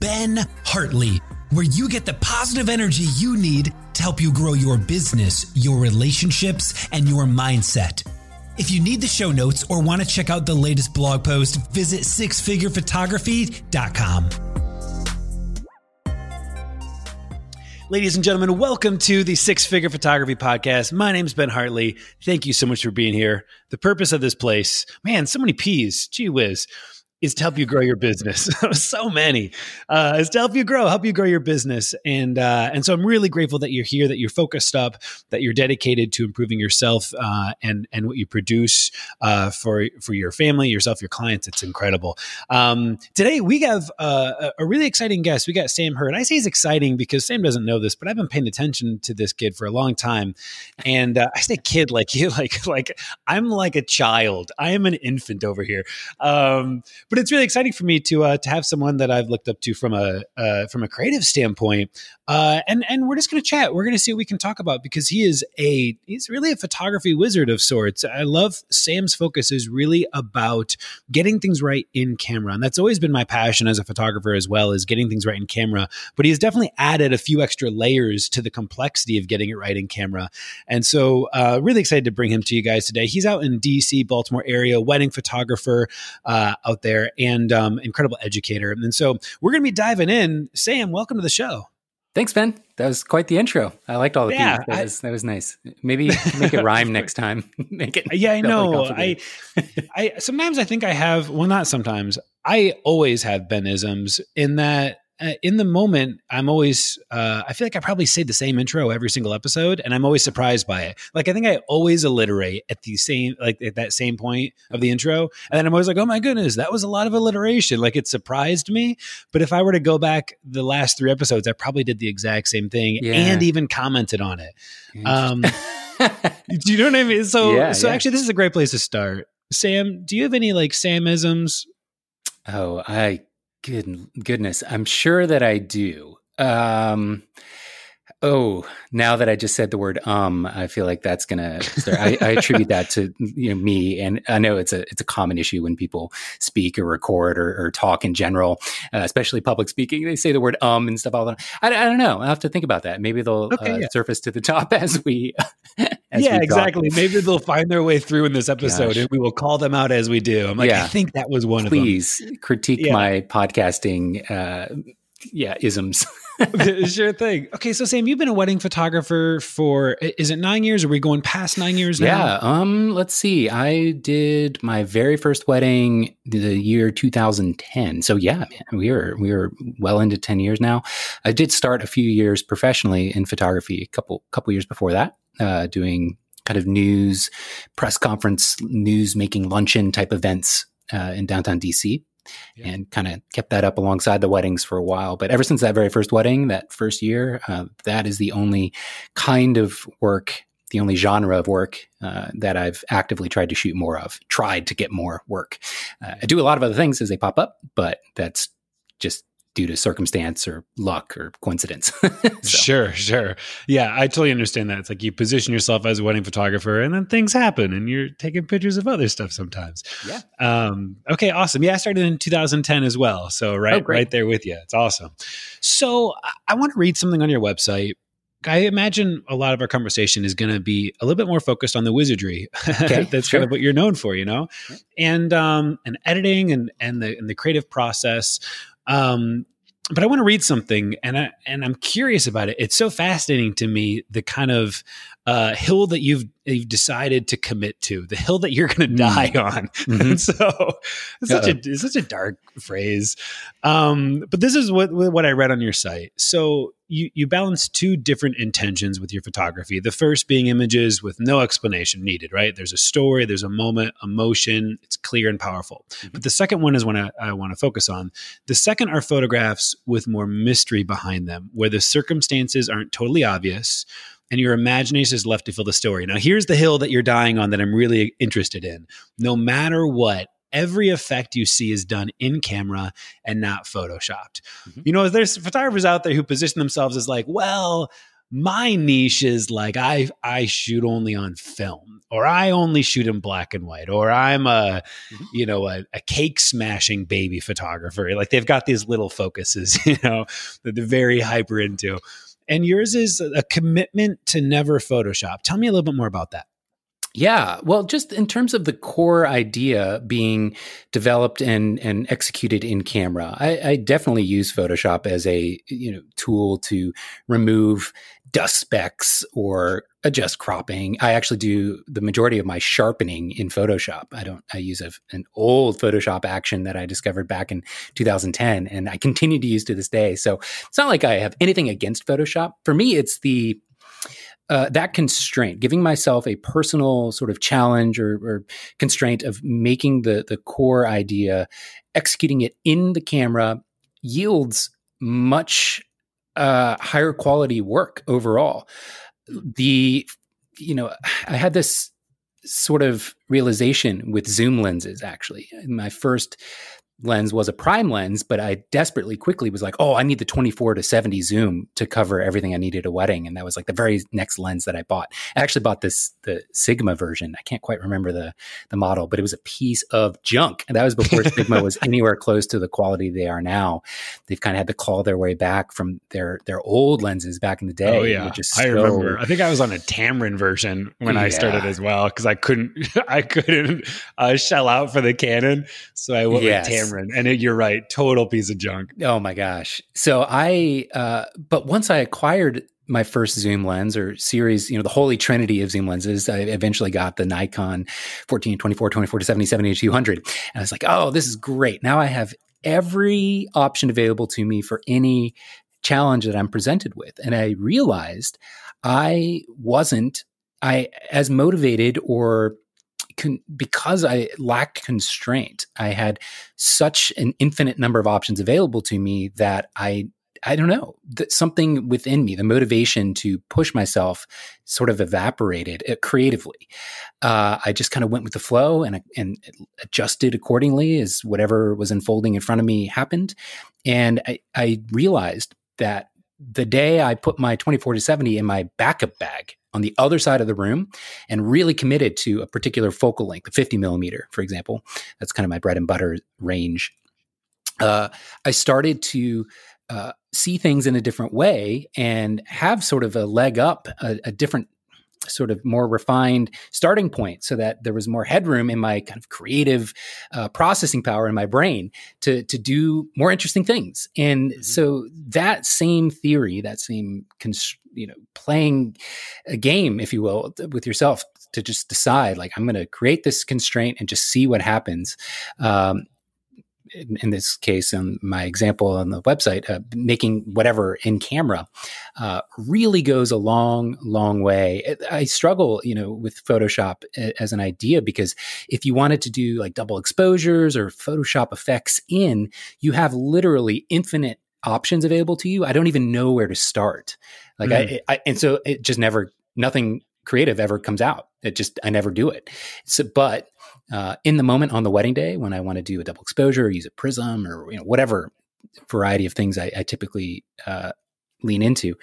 Ben Hartley, where you get the positive energy you need to help you grow your business, your relationships, and your mindset. If you need the show notes or want to check out the latest blog post, visit sixfigurephotography.com. Ladies and gentlemen, welcome to the Six Figure Photography Podcast. My name is Ben Hartley. Thank you so much for being here. The purpose of this place, man, so many P's, gee whiz is to help you grow your business. so many uh, is to help you grow, help you grow your business, and uh, and so I'm really grateful that you're here, that you're focused up, that you're dedicated to improving yourself uh, and and what you produce uh, for for your family, yourself, your clients. It's incredible. Um, today we have uh, a really exciting guest. We got Sam Hurd. I say he's exciting because Sam doesn't know this, but I've been paying attention to this kid for a long time, and uh, I say kid like you, like like I'm like a child. I am an infant over here. Um, but it's really exciting for me to uh, to have someone that I've looked up to from a uh, from a creative standpoint, uh, and and we're just going to chat. We're going to see what we can talk about because he is a he's really a photography wizard of sorts. I love Sam's focus is really about getting things right in camera, and that's always been my passion as a photographer as well is getting things right in camera. But he's definitely added a few extra layers to the complexity of getting it right in camera, and so uh, really excited to bring him to you guys today. He's out in D.C., Baltimore area, wedding photographer uh, out there there and um, incredible educator. And so we're going to be diving in. Sam, welcome to the show. Thanks, Ben. That was quite the intro. I liked all the yeah, That, I, was, that was nice. Maybe make it rhyme next time. make it. Yeah, I know. I, I sometimes I think I have. Well, not sometimes. I always have Benisms in that uh, in the moment, I'm always, uh, I feel like I probably say the same intro every single episode, and I'm always surprised by it. Like, I think I always alliterate at the same, like at that same point of the intro. And then I'm always like, oh my goodness, that was a lot of alliteration. Like, it surprised me. But if I were to go back the last three episodes, I probably did the exact same thing yeah. and even commented on it. Um, do you know what I mean? So, yeah, so yeah. actually, this is a great place to start. Sam, do you have any like Samisms? Oh, I Good goodness, I'm sure that I do. Um, oh, now that I just said the word um, I feel like that's gonna. I, I, attribute that to you know me, and I know it's a it's a common issue when people speak or record or, or talk in general, uh, especially public speaking. They say the word um and stuff all the time. I, I don't know. I have to think about that. Maybe they'll okay, uh, yeah. surface to the top as we. Yeah, exactly. Maybe they'll find their way through in this episode, Gosh. and we will call them out as we do. I'm like, yeah. I think that was one Please of them. Please critique yeah. my podcasting, uh, yeah, isms. sure thing. Okay, so Sam, you've been a wedding photographer for is it nine years? Are we going past nine years now? Yeah. Um. Let's see. I did my very first wedding the year 2010. So yeah, man, we are we are well into 10 years now. I did start a few years professionally in photography. A couple couple years before that, uh, doing kind of news, press conference, news making luncheon type events uh, in downtown DC and kind of kept that up alongside the weddings for a while. But ever since that very first wedding, that first year, uh, that is the only kind of work, the only genre of work uh, that I've actively tried to shoot more of, tried to get more work. Uh, I do a lot of other things as they pop up, but that's just due to circumstance or luck or coincidence. so. Sure, sure. Yeah, I totally understand that. It's like you position yourself as a wedding photographer and then things happen and you're taking pictures of other stuff sometimes. Yeah. Um, okay, awesome. Yeah, I started in 2010 as well. So right, oh, right there with you. It's awesome. So I, I want to read something on your website I imagine a lot of our conversation is going to be a little bit more focused on the wizardry. Okay, That's sure. kind of what you're known for, you know, and um, and editing and and the and the creative process. Um, but I want to read something, and I and I'm curious about it. It's so fascinating to me the kind of uh, hill that you've you've decided to commit to, the hill that you're going to mm. die on. Mm-hmm. so it's such a it's such a dark phrase. Um, but this is what what I read on your site. So you you balance two different intentions with your photography. The first being images with no explanation needed. Right? There's a story, there's a moment, emotion. It's clear and powerful. Mm-hmm. But the second one is one I, I want to focus on. The second are photographs with more mystery behind them, where the circumstances aren't totally obvious and your imagination is left to fill the story. Now, here's the hill that you're dying on that I'm really interested in. No matter what, every effect you see is done in camera and not photoshopped. Mm-hmm. You know, there's photographers out there who position themselves as like, well, my niche is like I I shoot only on film or I only shoot in black and white or I'm a mm-hmm. you know a, a, cake smashing baby photographer like they've got these little focuses you know that they're very hyper into and yours is a commitment to never Photoshop. Tell me a little bit more about that. Yeah, well, just in terms of the core idea being developed and and executed in camera, I, I, definitely use Photoshop as a you know tool to remove dust specs or adjust cropping. I actually do the majority of my sharpening in Photoshop. I don't. I use a, an old Photoshop action that I discovered back in 2010, and I continue to use to this day. So it's not like I have anything against Photoshop. For me, it's the uh, that constraint, giving myself a personal sort of challenge or, or, constraint of making the the core idea, executing it in the camera, yields much uh, higher quality work overall. The you know I had this sort of realization with zoom lenses actually. My first lens was a prime lens, but I desperately quickly was like, oh, I need the 24 to 70 zoom to cover everything I needed a wedding. And that was like the very next lens that I bought. I actually bought this the Sigma version. I can't quite remember the the model, but it was a piece of junk. And that was before Sigma was anywhere close to the quality they are now. They've kind of had to claw their way back from their their old lenses back in the day. Oh yeah. I so, remember. I think I was on a Tamron version when yeah. I started as well because I couldn't I couldn't uh, shell out for the Canon. So I went yes. with Tamron Tamron, and it, you're right, total piece of junk. Oh my gosh! So I, uh, but once I acquired my first zoom lens or series, you know, the holy trinity of zoom lenses. I eventually got the Nikon 14, 24, 24 to 70, 70 to 200. And I was like, oh, this is great. Now I have every option available to me for any challenge that I'm presented with. And I realized I wasn't I as motivated or con- because I lacked constraint, I had such an infinite number of options available to me that I I don't know that something within me, the motivation to push myself, sort of evaporated uh, creatively. Uh, I just kind of went with the flow and and adjusted accordingly as whatever was unfolding in front of me happened, and I, I realized that the day I put my 24 to 70 in my backup bag on the other side of the room and really committed to a particular focal length, the 50 millimeter, for example. That's kind of my bread and butter range. Uh, I started to uh, see things in a different way and have sort of a leg up, a, a different sort of more refined starting point so that there was more headroom in my kind of creative uh, processing power in my brain to to do more interesting things and mm-hmm. so that same theory that same cons- you know playing a game if you will with yourself to just decide like i'm going to create this constraint and just see what happens um, in, in, this case, in my example on the website, uh, making whatever in camera uh, really goes a long, long way. I struggle, you know, with Photoshop as an idea because if you wanted to do like double exposures or Photoshop effects in, you have literally infinite options available to you. I don't even know where to start. Like mm. I, I, and so it just never, nothing creative ever comes out. It just, I never do it. So, but uh, in the moment on the wedding day when I want to do a double exposure or use a prism or you know whatever variety of things I, I typically uh, lean into,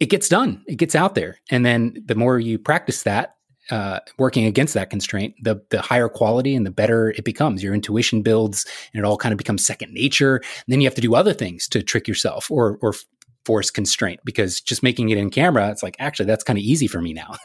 it gets done. It gets out there, and then the more you practice that, uh, working against that constraint, the the higher quality and the better it becomes. Your intuition builds, and it all kind of becomes second nature. And then you have to do other things to trick yourself or or force constraint because just making it in camera, it's like actually that's kind of easy for me now.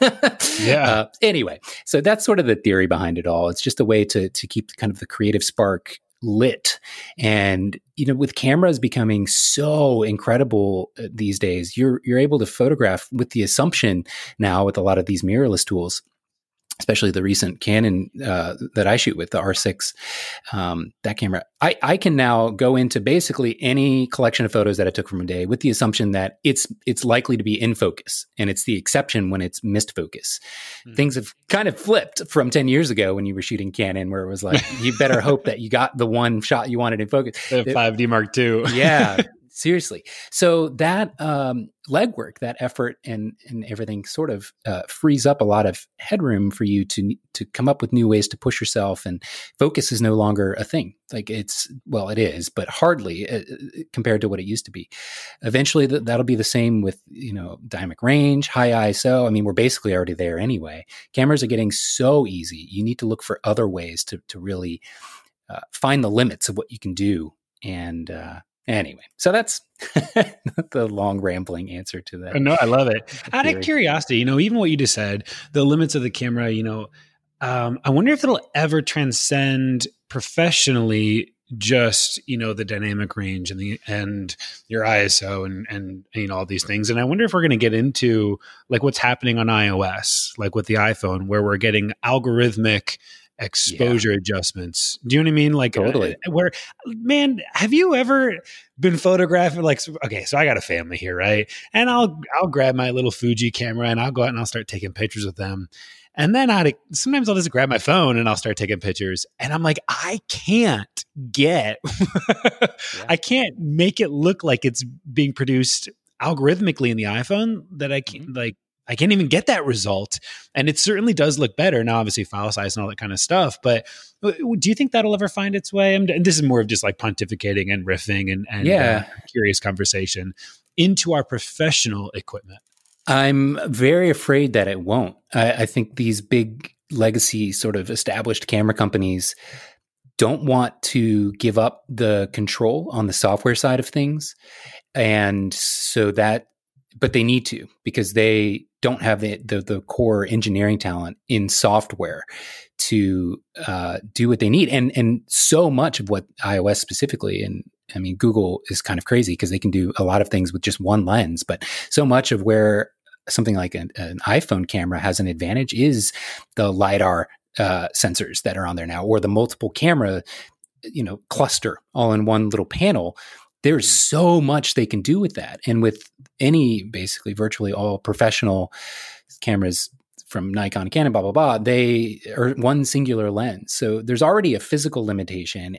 yeah. Uh, anyway, so that's sort of the theory behind it all. It's just a way to to keep kind of the creative spark lit and you know with cameras becoming so incredible uh, these days you're you're able to photograph with the assumption now with a lot of these mirrorless tools especially the recent Canon uh, that I shoot with the R6, um, that camera, I, I can now go into basically any collection of photos that I took from a day with the assumption that it's it's likely to be in focus, and it's the exception when it's missed focus. Mm-hmm. Things have kind of flipped from ten years ago when you were shooting Canon, where it was like you better hope that you got the one shot you wanted in focus. The five D Mark II. yeah, seriously. So that um, legwork, that effort, and and everything sort of uh, frees up a lot of headroom for you to to come up with new ways to push yourself. And focus is no longer a thing. Like it's well, it is, but hardly uh, uh compared to what it used to be. Eventually, th- that'll be the same with you know dynamic range, high ISO. I mean, we're basically already there anyway. Cameras are getting so easy. You need to look for other ways to to really uh, find the limits of what you can do and uh, Anyway, so that's the long rambling answer to that. No, I love it. Out of curiosity, you know, even what you just said, the limits of the camera, you know, um, I wonder if it'll ever transcend professionally just you know the dynamic range and the and your ISO and and, and you know all these things. And I wonder if we're going to get into like what's happening on iOS, like with the iPhone, where we're getting algorithmic exposure yeah. adjustments. Do you know what I mean? Like uh, totally. Uh, where, man, have you ever been photographing? Like, okay, so I got a family here, right? And I'll I'll grab my little Fuji camera and I'll go out and I'll start taking pictures with them. And then I sometimes I'll just grab my phone and I'll start taking pictures. And I'm like, I can't get, yeah. I can't make it look like it's being produced algorithmically in the iPhone that I can mm-hmm. like I can't even get that result. And it certainly does look better. Now, obviously, file size and all that kind of stuff. But uh, do you think that'll ever find its way? and this is more of just like pontificating and riffing and, and yeah. Uh, curious conversation into our professional equipment. I'm very afraid that it won't. I, I think these big legacy sort of established camera companies don't want to give up the control on the software side of things. And so that but they need to because they don't have the, the, the core engineering talent in software to uh, do what they need. And and so much of what iOS specifically and I mean Google is kind of crazy because they can do a lot of things with just one lens, but so much of where something like an, an iPhone camera has an advantage is the lidar uh, sensors that are on there now, or the multiple camera you know cluster all in one little panel there's so much they can do with that. And with any, basically, virtually all professional cameras from Nikon, Canon, blah, blah, blah, they are one singular lens. So there's already a physical limitation.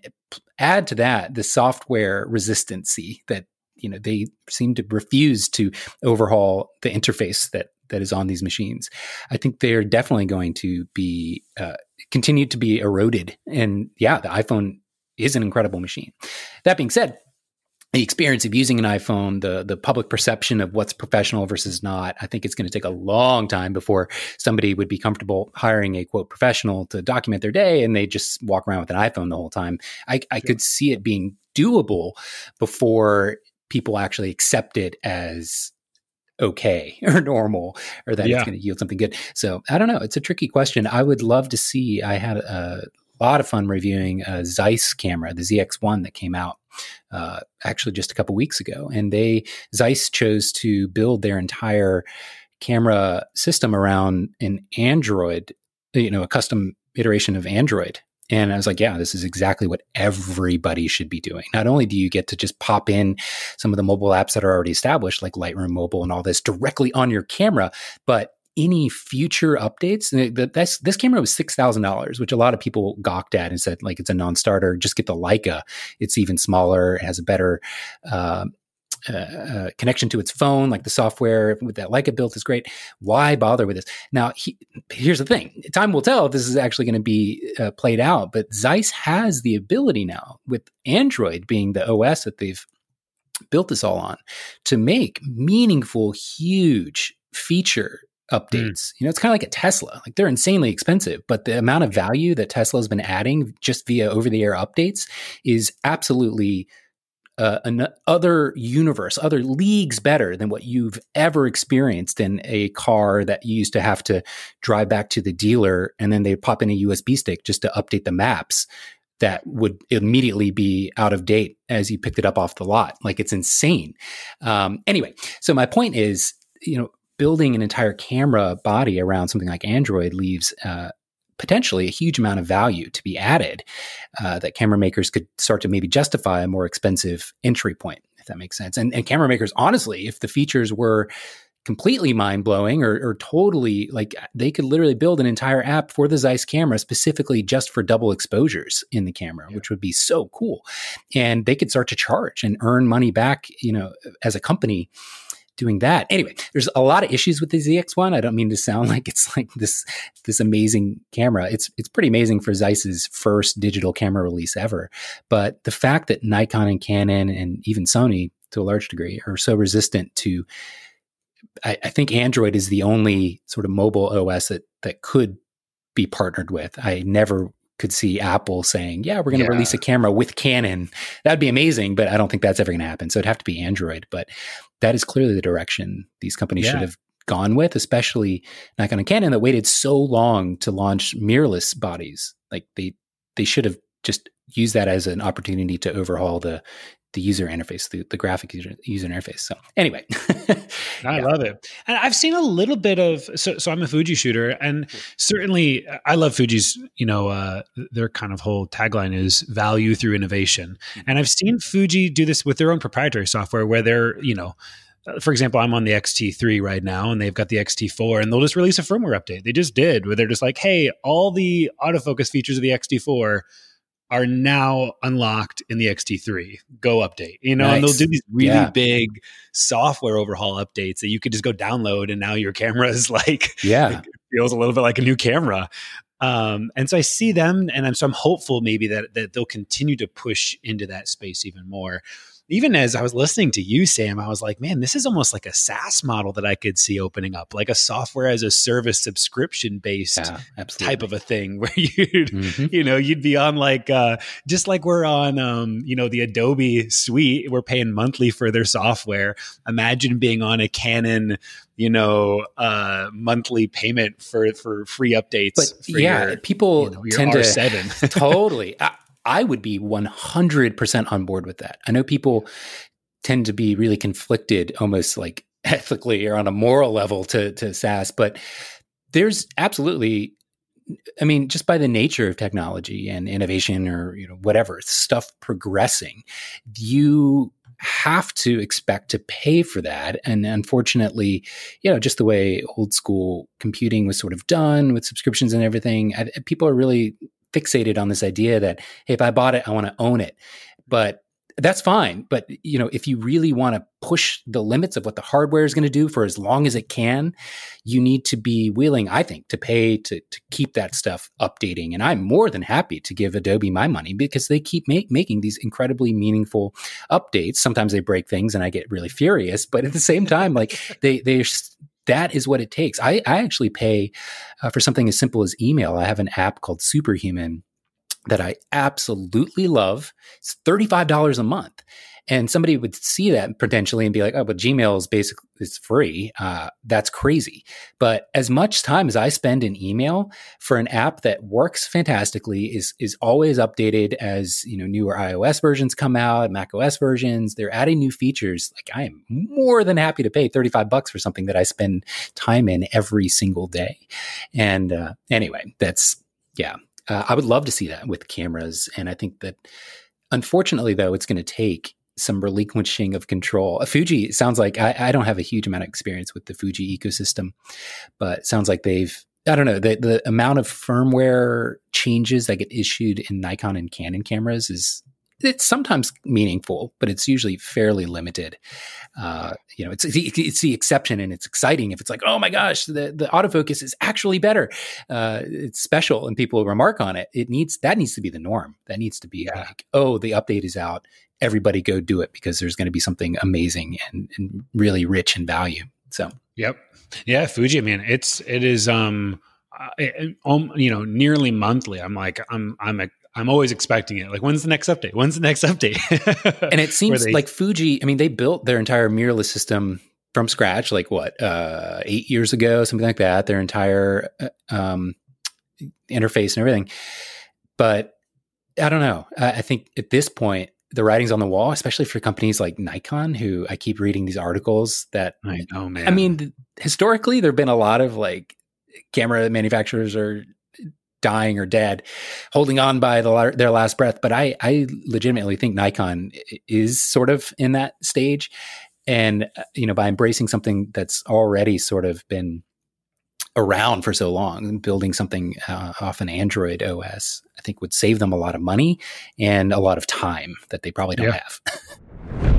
Add to that the software resistancy that, you know, they seem to refuse to overhaul the interface that that is on these machines. I think they're definitely going to be uh, continue to be eroded. And yeah, the iPhone is an incredible machine. That being said, the experience of using an iPhone, the the public perception of what's professional versus not, I think it's going to take a long time before somebody would be comfortable hiring a quote professional to document their day and they just walk around with an iPhone the whole time. I, I could see it being doable before people actually accept it as okay or normal or that yeah. it's going to yield something good. So I don't know. It's a tricky question. I would love to see. I had a lot of fun reviewing a Zeiss camera, the ZX1 that came out uh, actually just a couple weeks ago, and they Zeiss chose to build their entire camera system around an Android, you know, a custom iteration of Android. And I was like, yeah, this is exactly what everybody should be doing. Not only do you get to just pop in some of the mobile apps that are already established, like Lightroom Mobile and all this directly on your camera, but any future updates. This this camera was six thousand dollars, which a lot of people gawked at and said like it's a non-starter. Just get the Leica. It's even smaller. It has a better uh, uh, uh, connection to its phone, like the software with that Leica built is great. Why bother with this? Now, he, here's the thing: time will tell if this is actually going to be uh, played out. But Zeiss has the ability now, with Android being the OS that they've built this all on, to make meaningful, huge feature. Updates. Mm. You know, it's kind of like a Tesla. Like they're insanely expensive, but the amount of value that Tesla's been adding just via over the air updates is absolutely uh, an other universe, other leagues better than what you've ever experienced in a car that you used to have to drive back to the dealer and then they pop in a USB stick just to update the maps that would immediately be out of date as you picked it up off the lot. Like it's insane. Um, anyway, so my point is, you know, building an entire camera body around something like Android leaves uh, potentially a huge amount of value to be added uh, that camera makers could start to maybe justify a more expensive entry point, if that makes sense. And, and camera makers, honestly, if the features were completely mind blowing or, or, totally like they could literally build an entire app for the Zeiss camera specifically just for double exposures in the camera, yeah. which would be so cool. And they could start to charge and earn money back, you know, as a company doing that. Anyway, there's a lot of issues with the ZX1. I don't mean to sound like it's like this this amazing camera. It's it's pretty amazing for Zeiss's first digital camera release ever. But the fact that Nikon and Canon and even Sony to a large degree are so resistant to I, I think Android is the only sort of mobile OS that that could be partnered with. I never could see Apple saying, "Yeah, we're going to yeah. release a camera with Canon." That'd be amazing, but I don't think that's ever going to happen. So it'd have to be Android. But that is clearly the direction these companies yeah. should have gone with, especially Nikon and Canon that waited so long to launch mirrorless bodies. Like they they should have just used that as an opportunity to overhaul the the user interface, the, the graphic user, user interface. So anyway, I yeah. love it. And I've seen a little bit of, so, so I'm a Fuji shooter and certainly I love Fuji's, you know, uh, their kind of whole tagline is value through innovation. Mm-hmm. And I've seen Fuji do this with their own proprietary software where they're, you know, uh, for example, I'm on the XT3 right now and they've got the XT4 and they'll just release a firmware update. They just did where they're just like, hey, all the autofocus features of the XT4 are now unlocked in the XT3. Go update, you know, nice. and they'll do these really yeah. big software overhaul updates that you could just go download, and now your camera is like, yeah, feels a little bit like a new camera. Um, and so I see them, and I'm so I'm hopeful maybe that that they'll continue to push into that space even more even as I was listening to you, Sam, I was like, man, this is almost like a SaaS model that I could see opening up, like a software as a service subscription based yeah, type of a thing where you'd, mm-hmm. you know, you'd be on like, uh, just like we're on, um, you know, the Adobe suite, we're paying monthly for their software. Imagine being on a Canon, you know, uh, monthly payment for, for free updates. But yeah, your, people you know, tend R7. to totally. I would be 100% on board with that. I know people tend to be really conflicted, almost like ethically or on a moral level to, to SaaS, but there's absolutely I mean, just by the nature of technology and innovation or you know whatever stuff progressing, you have to expect to pay for that. And unfortunately, you know, just the way old school computing was sort of done with subscriptions and everything, I, people are really fixated on this idea that hey, if I bought it, I want to own it. But that's fine. But you know, if you really want to push the limits of what the hardware is going to do for as long as it can, you need to be willing, I think, to pay to to keep that stuff updating. And I'm more than happy to give Adobe my money because they keep make, making these incredibly meaningful updates. Sometimes they break things, and I get really furious. But at the same time, like they they that is what it takes. I, I actually pay uh, for something as simple as email. I have an app called Superhuman that I absolutely love. It's $35 a month. And somebody would see that potentially and be like, oh, but Gmail is basically it's free. Uh, that's crazy. But as much time as I spend in email for an app that works fantastically, is is always updated as you know newer iOS versions come out, Mac OS versions, they're adding new features. Like I am more than happy to pay 35 bucks for something that I spend time in every single day. And uh, anyway, that's yeah. Uh, I would love to see that with cameras. And I think that unfortunately, though, it's going to take some relinquishing of control. Fuji sounds like I, I, don't have a huge amount of experience with the Fuji ecosystem, but sounds like they've I don't know the the amount of firmware changes that get issued in Nikon and Canon cameras is it's sometimes meaningful, but it's usually fairly limited. Uh, you know, it's, it's the exception, and it's exciting if it's like, oh my gosh, the the autofocus is actually better. Uh, it's special, and people remark on it. It needs that needs to be the norm. That needs to be yeah. like, oh, the update is out everybody go do it because there's going to be something amazing and, and really rich in value. So, yep. Yeah. Fuji, I mean, it's, it is, um, it, um, you know, nearly monthly. I'm like, I'm, I'm, a, I'm always expecting it. Like, when's the next update? When's the next update? and it seems they, like Fuji. I mean, they built their entire mirrorless system from scratch, like what uh, eight years ago, something like that. Their entire uh, um, interface and everything. But I don't know. I, I think at this point, the writing's on the wall, especially for companies like Nikon, who I keep reading these articles that I know, man. I mean, historically, there have been a lot of like camera manufacturers are dying or dead, holding on by the, their last breath. But I, I legitimately think Nikon is sort of in that stage. And, uh, you know, by embracing something that's already sort of been around for so long, building something uh, off an Android OS, I think would save them a lot of money and a lot of time that they probably don't yeah. have.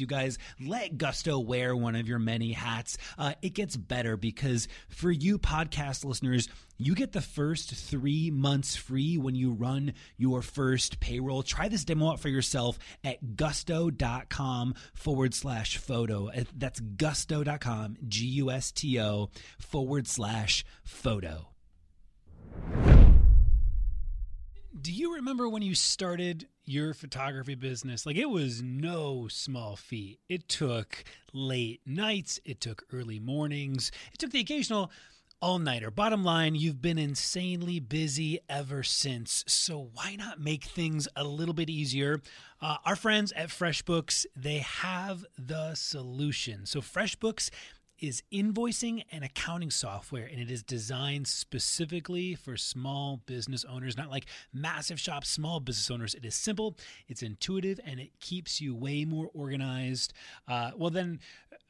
you guys let Gusto wear one of your many hats. Uh, it gets better because for you podcast listeners, you get the first three months free when you run your first payroll. Try this demo out for yourself at gusto.com forward slash photo. Uh, that's gusto.com, G U S T O forward slash photo. Do you remember when you started your photography business? Like it was no small feat. It took late nights, it took early mornings, it took the occasional all nighter. Bottom line, you've been insanely busy ever since. So why not make things a little bit easier? Uh, our friends at FreshBooks, they have the solution. So FreshBooks is invoicing and accounting software, and it is designed specifically for small business owners, not like massive shops, small business owners. It is simple, it's intuitive, and it keeps you way more organized. Uh, well, then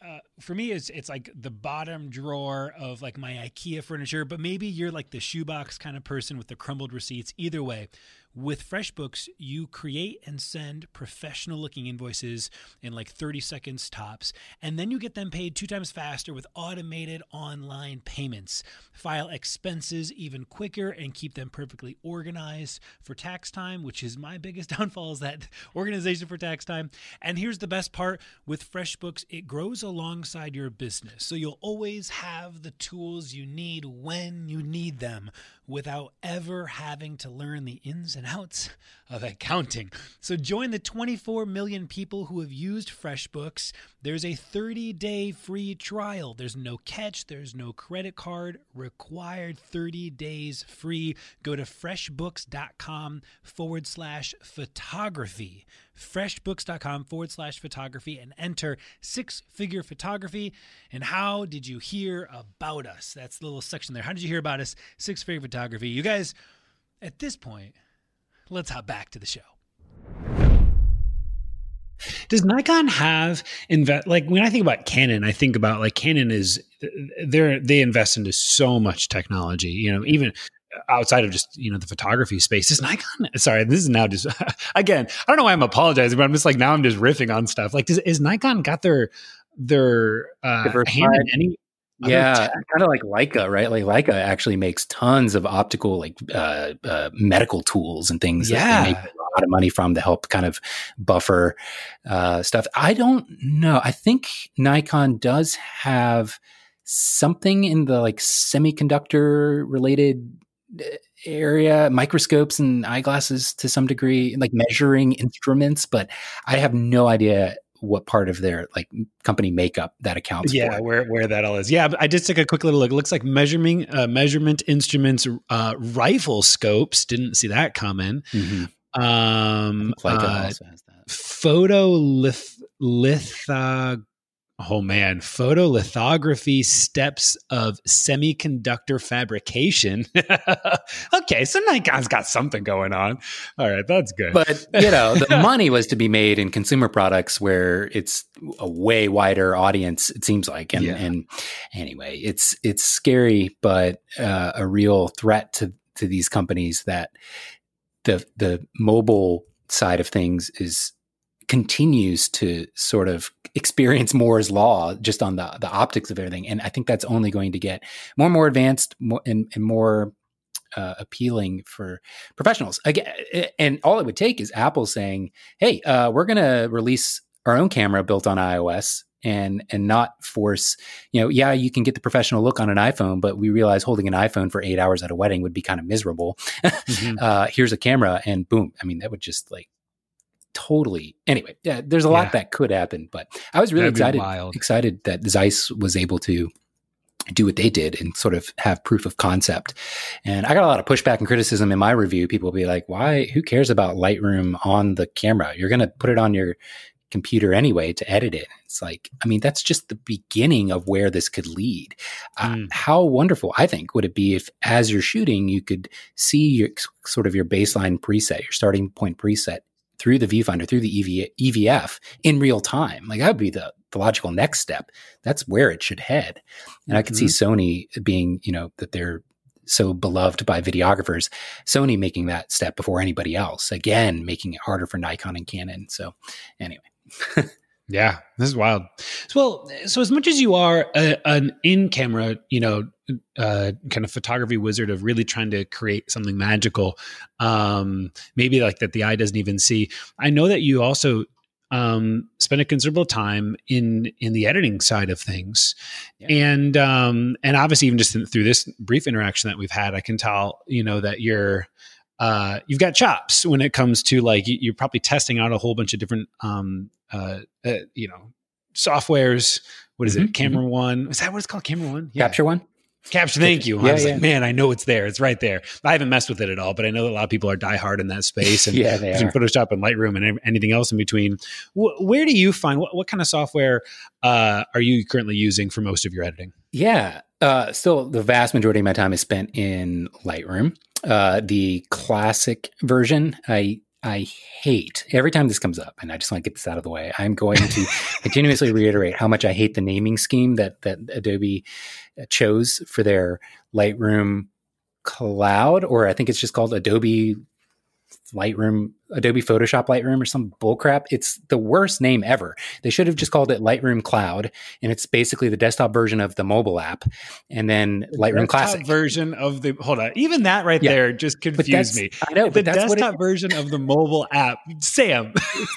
uh, for me, it's it's like the bottom drawer of like my IKEA furniture, but maybe you're like the shoebox kind of person with the crumbled receipts. Either way, with FreshBooks, you create and send professional looking invoices in like 30 seconds tops, and then you get them paid two times faster with automated online payments. File expenses even quicker and keep them perfectly organized for tax time, which is my biggest downfall is that organization for tax time. And here's the best part with FreshBooks, it grows alongside your business. So you'll always have the tools you need when you need them without ever having to learn the ins and outs of accounting. So join the 24 million people who have used FreshBooks. There's a 30 day free trial. There's no catch, there's no credit card required. 30 days free. Go to freshbooks.com forward slash photography freshbooks.com forward slash photography and enter six figure photography. And how did you hear about us? That's the little section there. How did you hear about us? Six figure photography. You guys, at this point, let's hop back to the show. Does Nikon have invest like when I think about Canon, I think about like Canon is they're they invest into so much technology. You know, even outside of just you know the photography space is nikon sorry this is now just again i don't know why i'm apologizing but i'm just like now i'm just riffing on stuff like does, is nikon got their their uh hand in any Yeah, kind of like Leica, right? Like Leica actually makes tons of optical, like uh, uh, medical tools and things. Yeah, that they make a lot of money from to help kind of buffer uh, stuff. I don't know. I think Nikon does have something in the like semiconductor related uh, area microscopes and eyeglasses to some degree like measuring instruments but i have no idea what part of their like company makeup that accounts yeah for. where where that all is yeah i just took a quick little look it looks like measuring uh, measurement instruments uh, rifle scopes didn't see that coming mm-hmm. um uh, also has that. Oh man photolithography steps of semiconductor fabrication okay so nikon's got something going on all right that's good But you know, the money was to be made in consumer products where it's a way wider audience. It seems like, and, Yeah. and anyway, it's it's scary, but uh, a real threat to to these companies that the the mobile side of things is continues to sort of experience Moore's law just on the the optics of everything, and I think that's only going to get more and more advanced, more and, and more uh, appealing for professionals. Again, and all it would take is Apple saying, "Hey, uh, we're going to release our own camera built on iOS." And, and not force, you know, yeah, you can get the professional look on an iPhone, but we realize holding an iPhone for eight hours at a wedding would be kind of miserable. Mhm. Uh, here's a camera, and boom. I mean, that would just like totally. Anyway, yeah, there's a lot Yeah. that could happen, but I was really That'd excited excited that Zeiss was able to do what they did and sort of have proof of concept. And I got a lot of pushback and criticism in my review. People will be like, why, who cares about Lightroom on the camera? You're going to put it on your computer anyway to edit it. It's like, I mean, that's just the beginning of where this could lead. Uh, Mm. how wonderful, I think, would it be if as you're shooting, you could see your sort of your baseline preset, your starting point preset through the viewfinder, through the EV, EVF in real time. Like that would be the, the logical next step. That's where it should head. And I could see mm-hmm. Sony being, you know, that they're so beloved by videographers, Sony making that step before anybody else, again, making it harder for Nikon and Canon. So anyway. Yeah, this is wild. So, well, so as much as you are a, an in-camera, you know, uh, kind of photography wizard of really trying to create something magical, um, maybe like that the eye doesn't even see. I know that you also um, spend a considerable time in in the editing side of things, Yeah. and um, and obviously even just through this brief interaction that we've had, I can tell you know that you're uh, you've got chops when it comes to like you- you're probably testing out a whole bunch of different um, uh, uh, you know softwares. What is Mhm, it? Camera One. Is that what it's called? Camera One. Capture one? Capture. Thank you. I was yeah. like, man, I know it's there. It's right there. I haven't messed with it at all, but I know that a lot of people are diehard in that space. And yeah, they between are. Photoshop and Lightroom and anything else in between. Wh- where do you find what, what kind of software uh, are you currently using for most of your editing? Yeah. Uh, still, the vast majority of my time is spent in Lightroom. Uh, the classic version, I I hate every time this comes up, and I just want to get this out of the way. I'm going to continuously reiterate how much I hate the naming scheme that that Adobe uh, chose for their Lightroom Cloud, or I think it's just called Adobe Lightroom, Adobe Photoshop Lightroom, or some bullcrap. It's the worst name ever. They should have just called it Lightroom Cloud, and it's basically the desktop version of the mobile app, and then Lightroom Classic. version of the hold on. Even that right Yeah. there just confused me. I know, the but that's what, desktop it, version of the mobile app, Sam.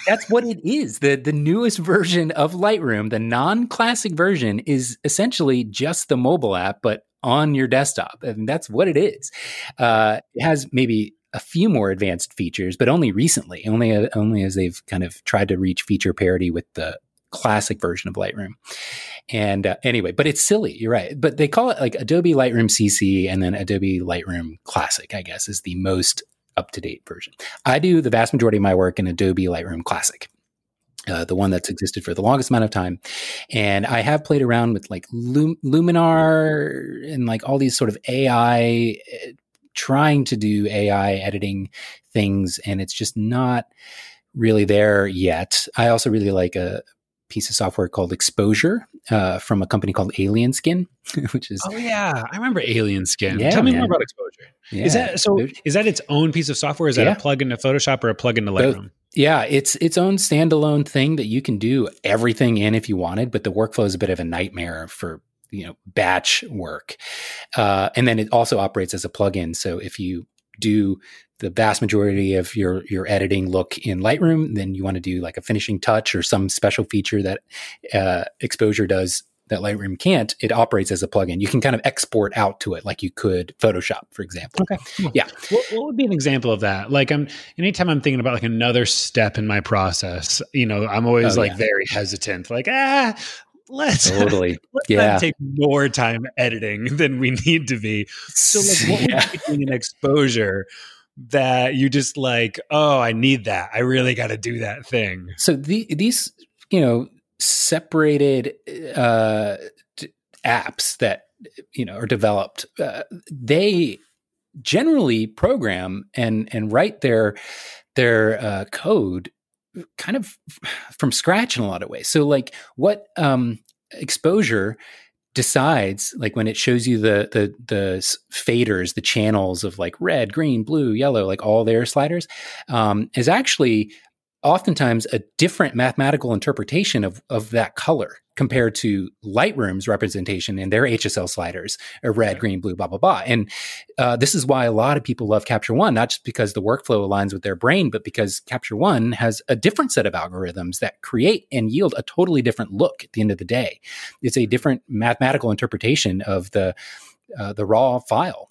that's what it is. The the newest version of Lightroom, the non-classic version, is essentially just the mobile app, but on your desktop, and that's what it is. Uh, it has maybe a few more advanced features, but only recently, only only as they've kind of tried to reach feature parity with the classic version of Lightroom. And uh, anyway, but it's silly. You're right. But they call it like Adobe Lightroom CC and then Adobe Lightroom Classic, I guess, is the most up to date version. I do the vast majority of my work in Adobe Lightroom Classic. Uh, the one that's existed for the longest amount of time. And I have played around with like Lum- Luminar and like all these sort of AI, uh, trying to do AI editing things, and it's just not really there yet. I also really like a piece of software called Exposure uh, from a company called Alien Skin, which is Oh yeah, I remember Alien Skin. Yeah, Tell me man. more about Exposure. yeah, is that so? Is that its own piece of software? Is that Yeah. a plug-in to Photoshop or a plug-in to Both. Lightroom? Yeah, it's its own standalone thing that you can do everything in if you wanted, but the workflow is a bit of a nightmare for you know batch work, uh, and then it also operates as a plugin. So if you do the vast majority of your your editing look in Lightroom, then you want to do like a finishing touch or some special feature that uh, Exposure does that Lightroom can't. It operates as a plugin. You can kind of export out to it like you could Photoshop, for example. Okay, yeah. What, what would be an example of that? Like, I'm anytime I'm thinking about like another step in my process, you know, I'm always oh, like yeah. very hesitant. Like, ah, let's totally let's yeah take more time editing than we need to be so like what yeah. would be an exposure that you just like, oh, I need that. I really got to do that thing. So the, these, you know, separated uh, apps that you know are developed, uh, they generally program and and write their their uh, code kind of from scratch in a lot of ways. So, like what um, exposure decides like when it shows you the the the faders the channels of like red green blue yellow like all their sliders um, is actually oftentimes a different mathematical interpretation of, of that color compared to Lightroom's representation in their HSL sliders, or red, green, blue, blah, blah, blah. And uh, this is why a lot of people love Capture One, not just because the workflow aligns with their brain, but because Capture One has a different set of algorithms that create and yield a totally different look at the end of the day. It's a different mathematical interpretation of the uh, the raw file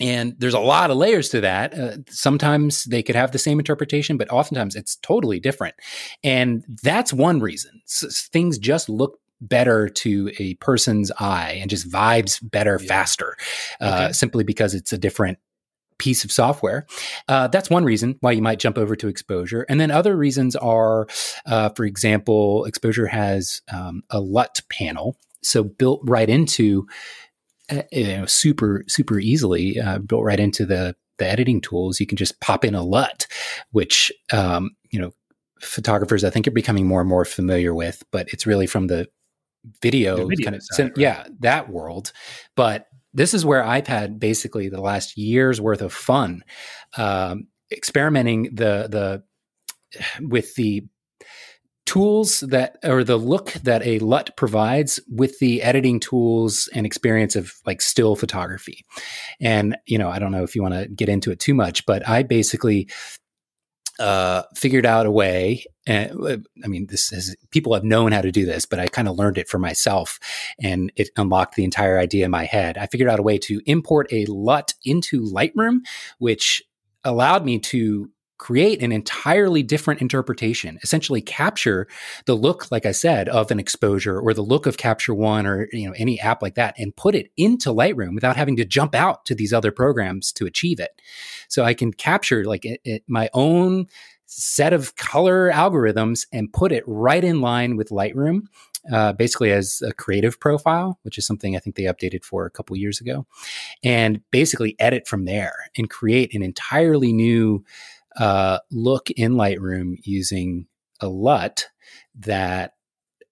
and there's a lot of layers to that. Uh, sometimes they could have the same interpretation, but oftentimes it's totally different. And that's one reason S- things just look better to a person's eye and just vibes better yeah. faster, uh, okay. simply because it's a different piece of software. Uh, that's one reason why you might jump over to Exposure. And then other reasons are, uh, for example, Exposure has um, a LUT panel. So built right into you know, super super easily uh, built right into the the editing tools. You can just pop in a LUT, which um, you know photographers I think are becoming more and more familiar with. But it's really from the video, the video kind of side, right? yeah that world. But this is where I've had basically the last year's worth of fun um, experimenting the the with the tools that or the look that a LUT provides with the editing tools and experience of like still photography. And, you know, I don't know if you want to get into it too much, but I basically uh, figured out a way. And I mean, this is people have known how to do this, but I kind of learned it for myself and it unlocked the entire idea in my head. I figured out a way to import a LUT into Lightroom, which allowed me to create an entirely different interpretation, essentially capture the look, like I said, of an exposure or the look of Capture One or you know any app like that, and put it into Lightroom without having to jump out to these other programs to achieve it. So I can capture like it, it, my own set of color algorithms and put it right in line with Lightroom. Uh, basically as a creative profile, which is something I think they updated for a couple years ago, and basically edit from there and create an entirely new uh, look in Lightroom using a LUT that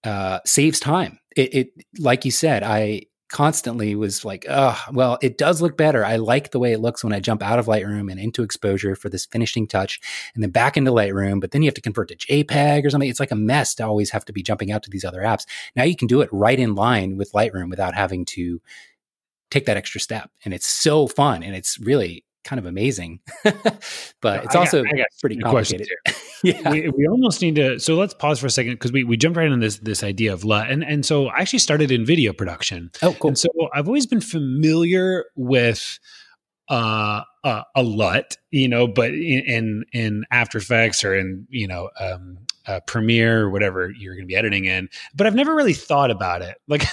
uh, saves time. It, it, like you said, I constantly was like, oh, well, it does look better. I like the way it looks when I jump out of Lightroom and into exposure for this finishing touch and then back into Lightroom. But then you have to convert to JPEG or something. It's like a mess to always have to be jumping out to these other apps. Now you can do it right in line with Lightroom without having to take that extra step. And it's so fun. And it's really kind of amazing, but it's also got, got pretty complicated. yeah, we, we, almost need to. So let's pause for a second because we, we jumped right on this this idea of LUT, and and so I actually started in video production. Oh, cool. And so I've always been familiar with uh, uh, a LUT, you know, but in, in, in After Effects or in you know um, uh, Premiere or whatever you're going to be editing in. But I've never really thought about it. Like,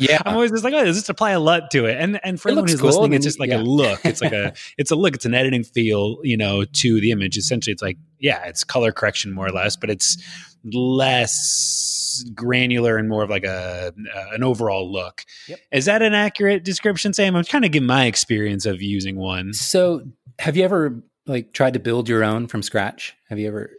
yeah, I'm always just like, oh, does this apply a LUT to it? And and for it anyone who's cool. listening, it's just like yeah. a look. It's like a it's a look. It's an editing feel, you know, to the image. Essentially, it's like yeah, it's color correction more or less, but it's less granular and more of like a uh, an overall look. Yep. Is that an accurate description, Sam? I'm kind of giving my experience of using one. So, have you ever like tried to build your own from scratch? Have you ever?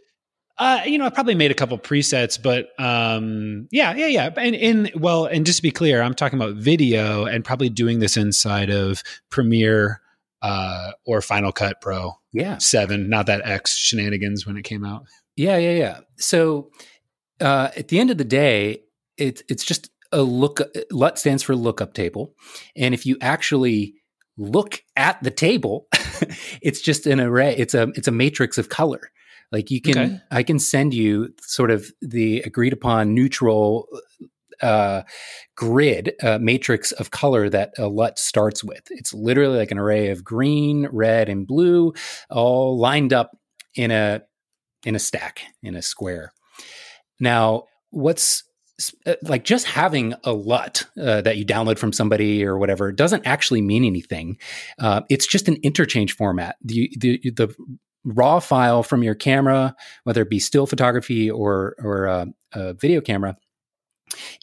Uh, you know, I probably made a couple presets, but um, yeah, yeah, yeah. And in well, and just to be clear, I'm talking about video and probably doing this inside of Premiere uh, or Final Cut Pro. Yeah, seven, not that X shenanigans when it came out. Yeah, yeah, yeah. So uh, at the end of the day, it's it's just a look. LUT stands for lookup table, and if you actually look at the table, it's just an array. It's a it's a matrix of color. Like you can, okay. I can send you sort of the agreed upon neutral uh, grid uh, matrix of color that a LUT starts with. It's literally like an array of green, red, and blue, all lined up in a in a stack in a square. Now, what's uh, like just having a LUT uh, that you download from somebody or whatever doesn't actually mean anything. Uh, it's just an interchange format. The, the, the raw file from your camera, whether it be still photography or or a, a video camera,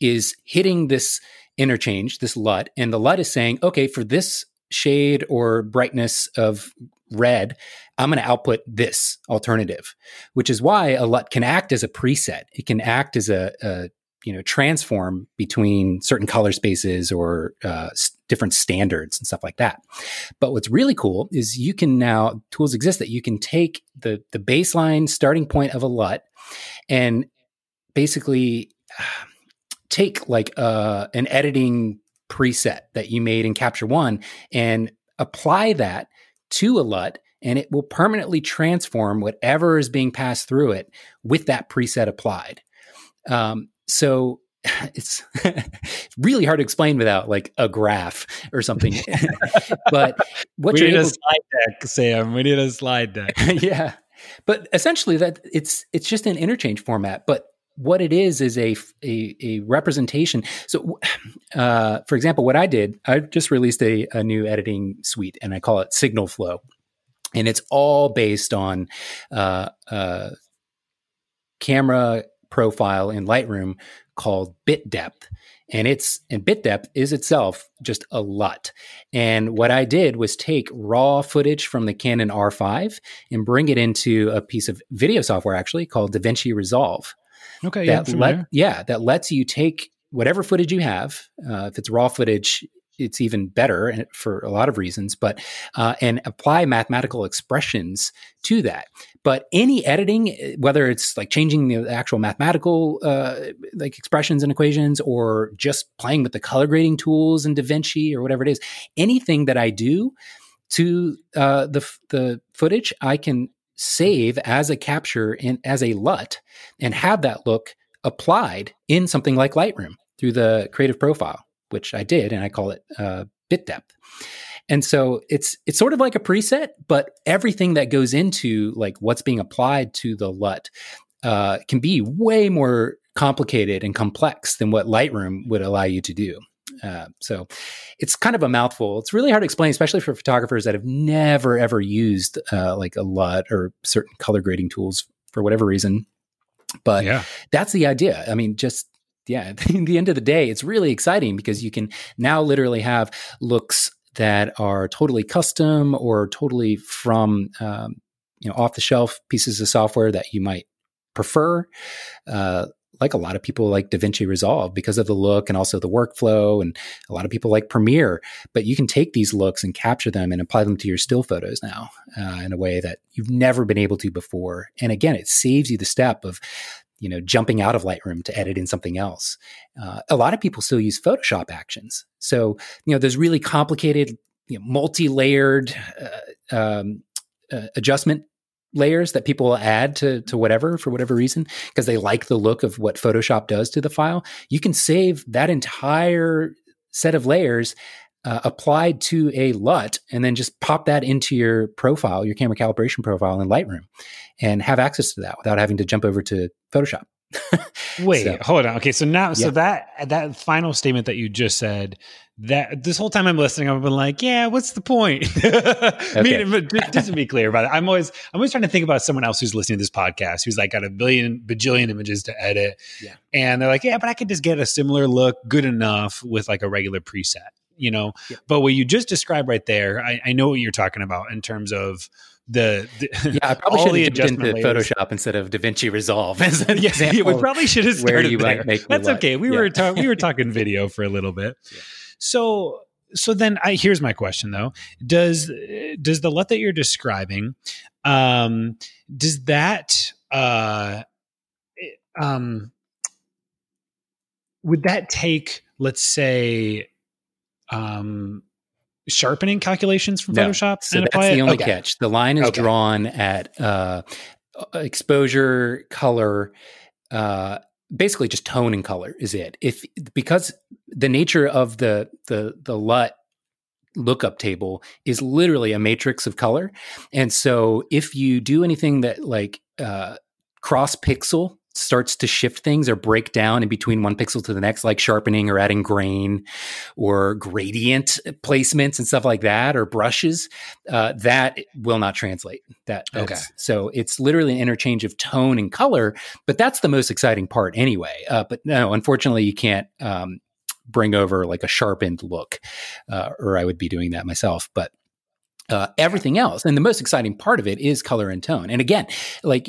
is hitting this interchange, this LUT, and the LUT is saying, okay, for this shade or brightness of red, I'm going to output this alternative, which is why a LUT can act as a preset. It can act as a, a you know transform between certain color spaces or uh, s- different standards and stuff like that. But what's really cool is you can now tools exist that you can take the the baseline starting point of a LUT and basically take like uh, an editing preset that you made in Capture One and apply that to a LUT and it will permanently transform whatever is being passed through it with that preset applied. Um, so it's really hard to explain without like a graph or something. but what we need able a slide deck, Sam. We need a slide deck. yeah, but essentially that it's it's just an interchange format. But what it is is a a, a representation. So, uh, for example, what I did, I just released a, a new editing suite, and I call it Signal Flow, and it's all based on uh, uh, camera profile in Lightroom called bit depth. And it's and bit depth is itself just a LUT. And what I did was take raw footage from the Canon R5 and bring it into a piece of video software actually called DaVinci Resolve. Okay, that yeah, let, yeah, that lets you take whatever footage you have. Uh, if it's raw footage, it's even better for a lot of reasons, but uh, and apply mathematical expressions to that. But any editing, eh, whether it's like changing the actual mathematical uh, like expressions and equations, or just playing with the color grading tools in DaVinci or whatever it is, anything that I do to uh, the the footage, I can save as a capture in as a LUT and have that look applied in something like Lightroom through the creative profile which I did, and I call it uh, bit depth. And so it's it's sort of like a preset, but everything that goes into like what's being applied to the LUT uh, can be way more complicated and complex than what Lightroom would allow you to do. Uh, so it's kind of a mouthful. It's really hard to explain, especially for photographers that have never ever used uh, like a LUT or certain color grading tools for whatever reason. But yeah. that's the idea. I mean, just yeah, at the end of the day, it's really exciting because you can now literally have looks that are totally custom or totally from um, you know off the shelf pieces of software that you might prefer. Uh, like a lot of people like DaVinci Resolve because of the look and also the workflow, and a lot of people like Premiere. But you can take these looks and capture them and apply them to your still photos now uh, in a way that you've never been able to before. And again, it saves you the step of you know, jumping out of Lightroom to edit in something else. Uh, a lot of people still use Photoshop actions. So, you know, there's really complicated, you know, multi-layered uh, um, uh, adjustment layers that people add to to whatever for whatever reason because they like the look of what Photoshop does to the file. You can save that entire set of layers uh, applied to a LUT and then just pop that into your profile, your camera calibration profile in Lightroom, and have access to that without having to jump over to Photoshop. Wait, so, hold on. Okay, so now, yeah. so that that final statement that you just said, that this whole time I'm listening, I've been like, yeah, what's the point? I mean, but just to be clear about it, I'm always I'm always trying to think about someone else who's listening to this podcast who's like got a billion bajillion images to edit, yeah, and they're like, yeah, but I could just get a similar look, good enough with like a regular preset you know. Yeah. But what you just described right there, I, I, know what you're talking about in terms of the, the yeah. I probably should have jumped into layers. Photoshop instead of DaVinci Resolve. As an yeah, yeah, we probably should have started there. That's okay. We yeah. were ta- we were talking video for a little bit. So so then I here's my question though. Does does the LUT that you're describing um does that uh um would that take, let's say, um, sharpening calculations from No. Photoshop? So and that's the only Okay. catch. The line is Okay. drawn at uh, exposure, color, uh, basically just tone and color is it. If because the nature of the the the LUT lookup table is literally a matrix of color, and so if you do anything that like uh, cross pixel starts to shift things or break down in between one pixel to the next like sharpening or adding grain or gradient placements and stuff like that or brushes uh, that will not translate that Okay. so it's literally an interchange of tone and color but that's the most exciting part anyway uh, but no unfortunately you can't um, bring over like a sharpened look uh, or i would be doing that myself but uh, everything else. And the most exciting part of it is color and tone. And again like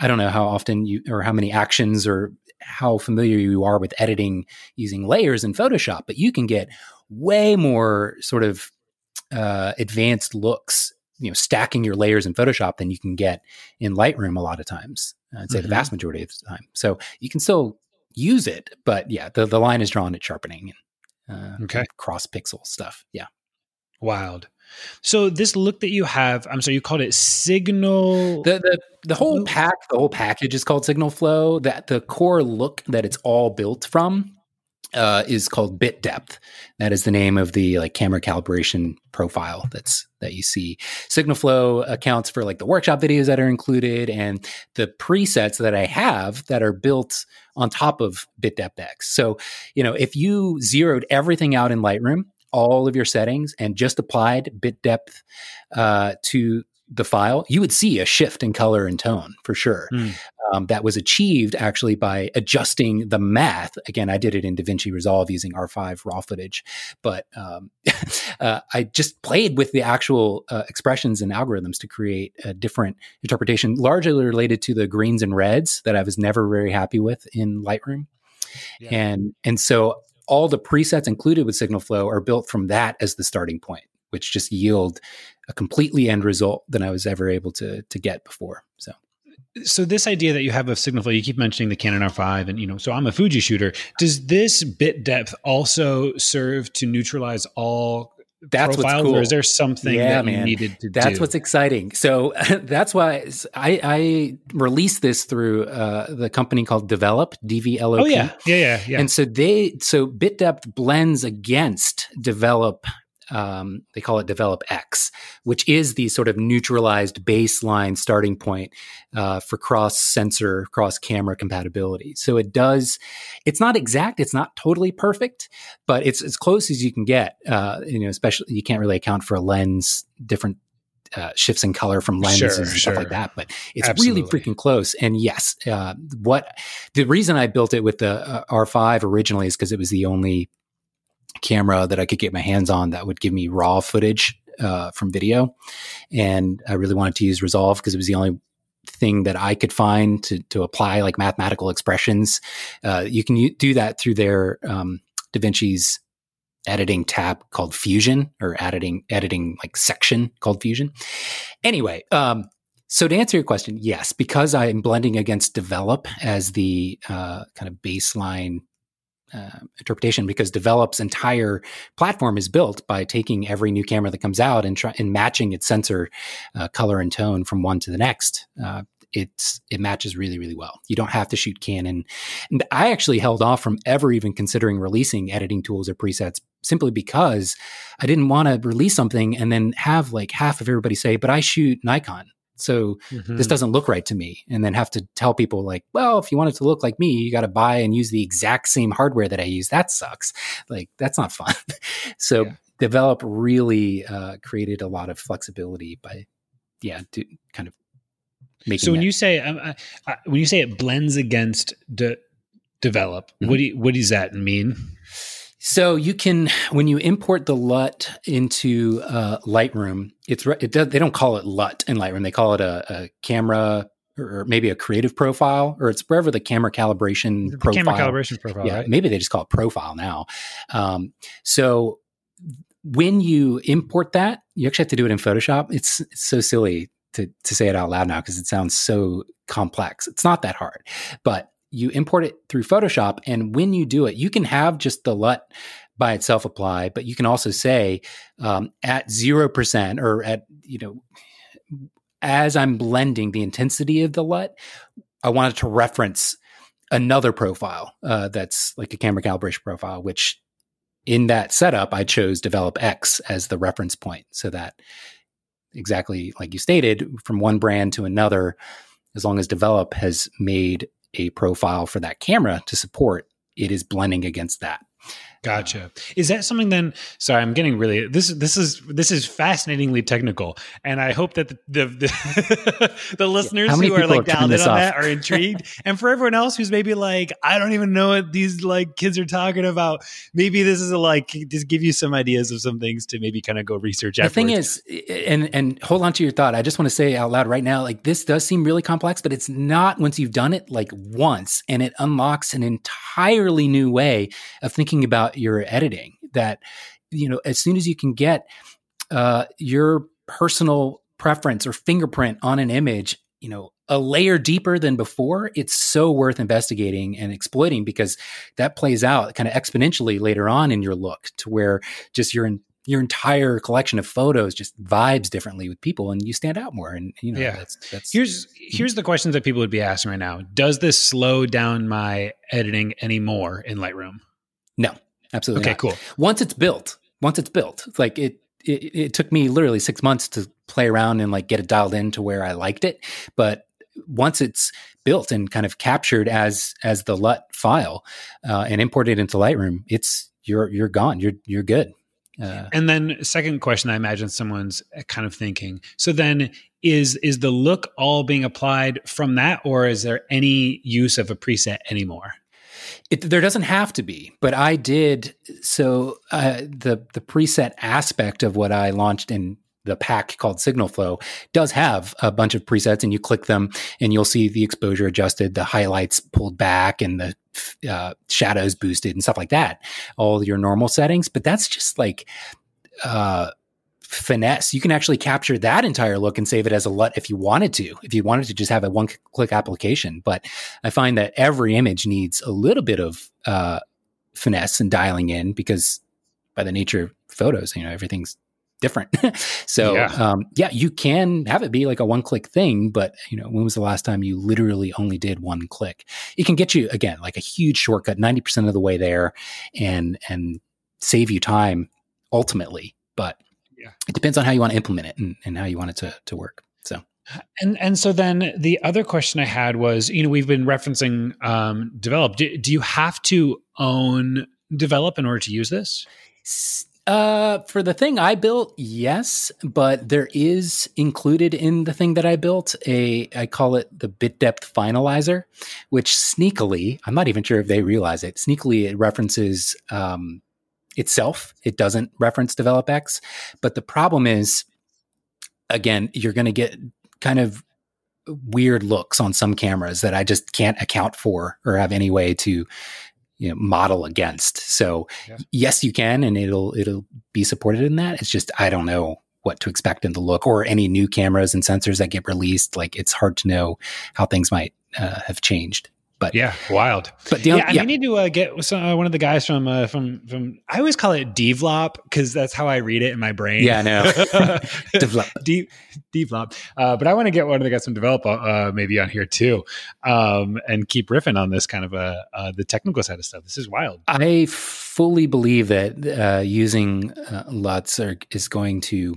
i don't know how often you or how many actions or how familiar you are with editing using layers in photoshop but you can get way more sort of uh, advanced looks you know stacking your layers in photoshop than you can get in lightroom a lot of times. I'd say Mhm. the vast majority of the time. So you can still use it but yeah the, the line is drawn at sharpening and uh, Okay. cross pixel stuff. Yeah. Wild. So this look that you have, I'm sorry, you called it signal. the the the whole pack, the whole package is called Signal Flow. That the core look that it's all built from uh, is called Bit Depth. That is the name of the like camera calibration profile that's that you see. Signal Flow accounts for like the workshop videos that are included and the presets that I have that are built on top of Bit Depth X. So you know if you zeroed everything out in Lightroom, all of your settings, and just applied Bit Depth uh, to the file, you would see a shift in color and tone for sure. Hmm. Um, that was achieved actually by adjusting the math. Again, I did it in DaVinci Resolve using R5 raw footage, but um, uh, I just played with the actual uh, expressions and algorithms to create a different interpretation, largely related to the greens and reds that I was never very happy with in Lightroom. Yeah. And and so all the presets included with Signal Flow are built from that as the starting point, which just yield a completely end result than I was ever able to to get before. So so this idea that you have of signal flow, you keep mentioning the Canon R5, and you know, so I'm a Fuji shooter. Does this bit depth also serve to neutralize all That's what's cool. or is there something Yeah, that man. needed to do. That's do? what's exciting. So that's why I, I released this through uh, the company called Develop, D V L O P. Oh yeah, yeah, yeah, yeah. And so they, so bit depth blends against Develop. Um, they call it Develop X, which is the sort of neutralized baseline starting point uh, for cross sensor, cross camera compatibility. So it does. It's not exact. It's not totally perfect, but it's as close as you can get. Uh, you know, especially you can't really account for a lens different. Uh, shifts in color from lenses Sure, and stuff sure. like that, but it's Absolutely. really freaking close. And yes, uh, what the reason I built it with the uh, R5 originally is because it was the only camera that I could get my hands on that would give me raw footage uh, from video, and I really wanted to use Resolve because it was the only thing that I could find to to apply like mathematical expressions. Uh, you can u- do that through their um, DaVinci's editing tab called Fusion or editing editing like section called Fusion. Anyway, um, so to answer your question, yes, because I am blending against Develop as the uh, kind of baseline uh, interpretation, because Develop's entire platform is built by taking every new camera that comes out and try and matching its sensor uh, color and tone from one to the next. Uh, it's it matches really really well. You don't have to shoot Canon, and I actually held off from ever even considering releasing editing tools or presets simply because I didn't want to release something and then have like half of everybody say, "But I shoot Nikon." So Mhm. this doesn't look right to me and then have to tell people like well if you want it to look like me you got to buy and use the exact same hardware that i use that sucks like that's not fun so Yeah. develop really uh, created a lot of flexibility by yeah do, kind of making so when that- you say um, I, I, when you say it blends against de- develop, Mhm. what do you, what does that mean? So you can, when you import the LUT into uh, Lightroom, it's it does, they don't call it LUT in Lightroom. They call it a, a camera or maybe a creative profile, or it's wherever the camera calibration The profile. camera calibration profile, yeah, right? maybe they just call it profile now. Um, so when you import that, you actually have to do it in Photoshop. It's, it's so silly to to say it out loud now because it sounds so complex. It's not that hard, but you import it through Photoshop. And when you do it, you can have just the LUT by itself apply, but you can also say um, at 0% or at, you know, as I'm blending the intensity of the LUT, I wanted to reference another profile uh, that's like a camera calibration profile, which in that setup, I chose Develop X as the reference point so that exactly like you stated, from one brand to another, as long as Develop has made a profile for that camera to support, it is blending against that. Gotcha. Is that something then? Sorry, I'm getting really this. This is this is fascinatingly technical, and I hope that the the, the, the listeners yeah, who are like dialed in on off? that are intrigued, and for everyone else who's maybe like, I don't even know what these like kids are talking about. Maybe this is a like just give you some ideas of some things to maybe kind of go research. After. The thing is, and and hold on to your thought. I just want to say out loud right now, like this does seem really complex, but it's not once you've done it like once, and it unlocks an entirely new way of thinking about your editing that you know as soon as you can get uh, your personal preference or fingerprint on an image you know a layer deeper than before it's so worth investigating and exploiting because that plays out kind of exponentially later on in your look to where just your your entire collection of photos just vibes differently with people and you stand out more and you know yeah. that's that's here's here's the questions that people would be asking right now. Does this slow down my editing anymore in lightroom? No Absolutely. Okay, not. cool. Once it's built, once it's built, like it, it, it took me literally six months to play around and like get it dialed in to where I liked it. But once it's built and kind of captured as as the LUT file uh, and imported into Lightroom, it's you're you're gone. You're you're good. Uh, and then second question, I imagine someone's kind of thinking. So then is is the look all being applied from that, or is there any use of a preset anymore? It, there doesn't have to be, but I did. So uh, the the preset aspect of what I launched in the pack called Signal Flow does have a bunch of presets, and you click them, and you'll see the exposure adjusted, the highlights pulled back, and the uh, shadows boosted, and stuff like that. All your normal settings, but that's just like. Uh, finesse. You can actually capture that entire look and save it as a LUT if you wanted to, if you wanted to just have a one click application. But I find that every image needs a little bit of uh, finesse and dialing in because by the nature of photos, you know, everything's different. so yeah. Um, yeah. you can have it be like a one click thing, but you know, when was the last time you literally only did one click? It can get you again like a huge shortcut, 90% of the way there and and save you time ultimately. But yeah. it depends on how you want to implement it and, and how you want it to, to work. So. And and so then the other question I had was, you know, we've been referencing um, develop. Do, do you have to own develop in order to use this? Uh, for the thing I built, yes, but there is included in the thing that I built a I call it the bit depth finalizer, which sneakily, I'm not even sure if they realize it. Sneakily, it references um, itself. It doesn't reference DevelopX. But the problem is, again, you're going to get kind of weird looks on some cameras that I just can't account for or have any way to you know model against. So yeah. yes, you can, and it'll it'll be supported in that. It's just I don't know what to expect in the look or any new cameras and sensors that get released. Like it's hard to know how things might uh, have changed. But yeah, wild. But the, yeah, yeah, I need to uh, get some, uh, one of the guys from uh, from from. I always call it Devlop because that's how I read it in my brain. Yeah, I know. Devlop, De- Devlop. Uh, but I want to get one of the guys from Develop uh, maybe on here too, um, and keep riffing on this kind of uh, uh, the technical side of stuff. This is wild. I fully believe that using LUTs are, is going to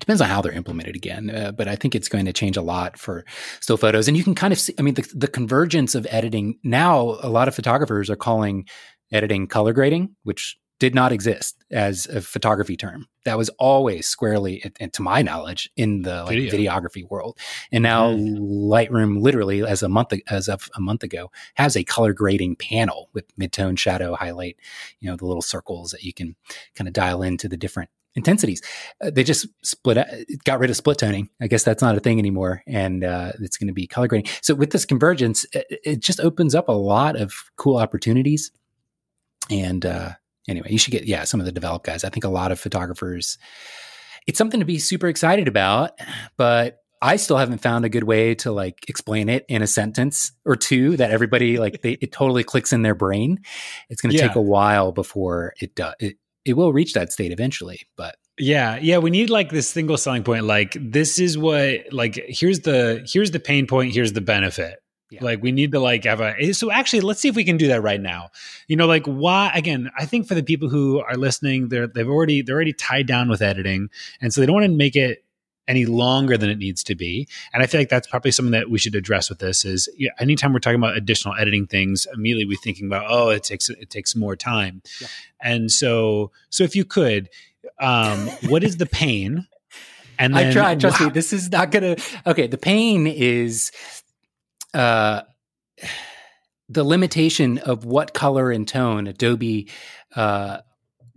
it depends on how they're implemented again, uh, but I think it's going to change a lot for still photos. And you can kind of see, I mean, the, the convergence of editing now, a lot of photographers are calling editing color grading, which did not exist as a photography term. That was always squarely, and to my knowledge, in the like, Video. videography world. And now mm. Lightroom, literally as a month as of a month ago, has a color grading panel with midtone, shadow, highlight. You know the little circles that you can kind of dial into the different intensities. Uh, they just split, got rid of split toning. I guess that's not a thing anymore, and uh, it's going to be color grading. So with this convergence, it, it, just opens up a lot of cool opportunities. And uh, anyway, you should get yeah some of the develop guys. I think a lot of photographers. It's something to be super excited about, but I still haven't found a good way to like explain it in a sentence or two that everybody like they, it totally clicks in their brain. It's going to Yeah. take a while before it does. It, it will reach that state eventually, but Yeah, yeah, we need like this single selling point. Like this is what like here's the here's the pain point, here's the benefit. Yeah. Like we need to like have a eh, so actually let's see if we can do that right now. You know, like why again, I think for the people who are listening, they're they've already they're already tied down with editing. And so they don't want to make it any longer than it needs to be. And I feel like that's probably something that we should address with this is yeah, anytime we're talking about additional editing things, immediately we're thinking about, oh, it takes it takes more time. Yeah. And so so if you could, um, what is the pain? And I then tried. Trust wow, me, this is not gonna. Okay, the pain is, uh, the limitation of what color and tone Adobe uh,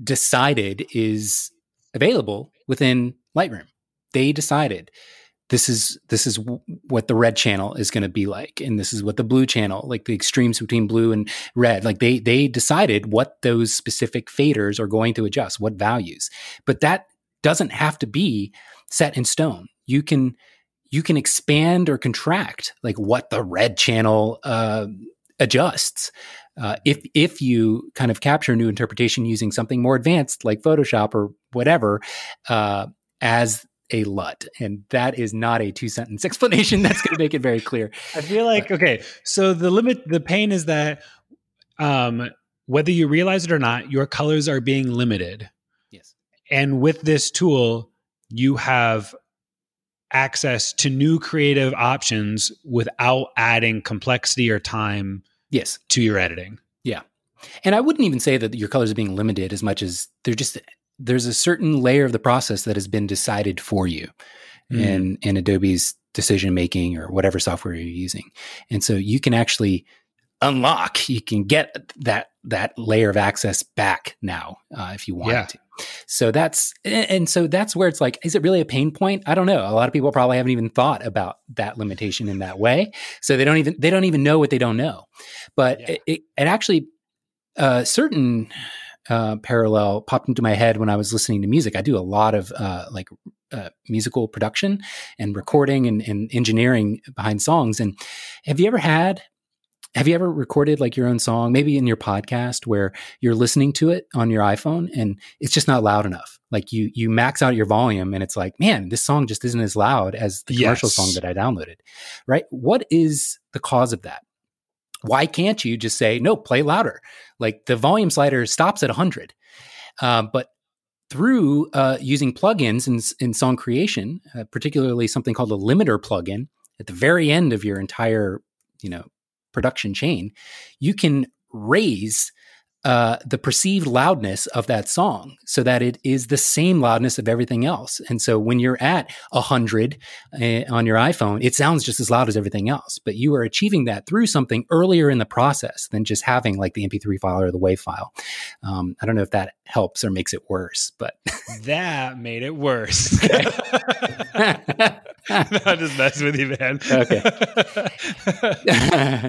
decided is available within Lightroom. They decided this is this is w- what the red channel is going to be like, and this is what the blue channel, like the extremes between blue and red, like they they decided what those specific faders are going to adjust, what values. But that doesn't have to be set in stone. You can you can expand or contract like what the red channel uh, adjusts. Uh, if if you kind of capture a new interpretation using something more advanced like Photoshop or whatever uh, as a LUT, and that is not a two sentence explanation. That's going to make it very clear. I feel like okay. So the limit, the pain is that um, whether you realize it or not, your colors are being limited. Yes. And with this tool, you have access to new creative options without adding complexity or time Yes. to your editing. Yeah and I wouldn't even say that your colors are being limited as much as they're just there's a certain layer of the process that has been decided for you Mm. in in Adobe's decision making or whatever software you're using. And so you can actually unlock, you can get that that layer of access back now uh, if you want Yeah. to. So that's and so that's where it's like, is it really a pain point? I don't know. A lot of people probably haven't even thought about that limitation in that way. So they don't even they don't even know what they don't know. But Yeah. it, it, it actually uh, certain uh, parallel popped into my head when I was listening to music. I do a lot of uh, like uh, musical production and recording and, and engineering behind songs. And have you ever had? Have you ever recorded like your own song, maybe in your podcast, where you're listening to it on your iPhone and it's just not loud enough? Like you you max out your volume and it's like, man, this song just isn't as loud as the commercial song that I downloaded. Right? What is the cause of that? Why can't you just say no? Play louder. Like the volume slider stops at 100, uh, but through uh, using plugins in, in song creation, uh, particularly something called a limiter plugin, at the very end of your entire, you know, production chain, you can raise uh, the perceived loudness of that song so that it is the same loudness of everything else. And so when you're at 100 uh, on your iPhone, it sounds just as loud as everything else. But you are achieving that through something earlier in the process than just having like the MP3 file or the WAV file. Um, I don't know if that helps or makes it worse, but. That made it worse. I'm just messing with you, man. Okay.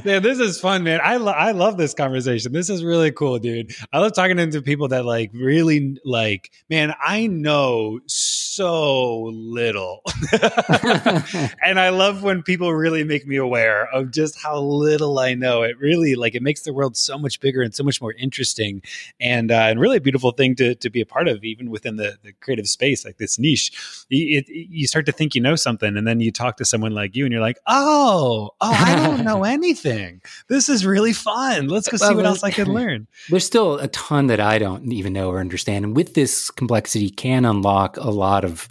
man, this is fun, man. I lo- I love this conversation. This is really cool, dude. I love talking to people that like really like. Man, I know so little, and I love when people really make me aware of just how little I know. It really like it makes the world so much bigger and so much more interesting, and uh, and really a beautiful thing to to be a part of, even within the the creative space like this niche. You, it, you start to think you know something, and then you talk to someone like you, and you're like, oh, oh, I don't know anything. This is really fun. Let's go see Well, what else I can learn. There's still a ton that I don't even know or understand. And with this complexity can unlock a lot of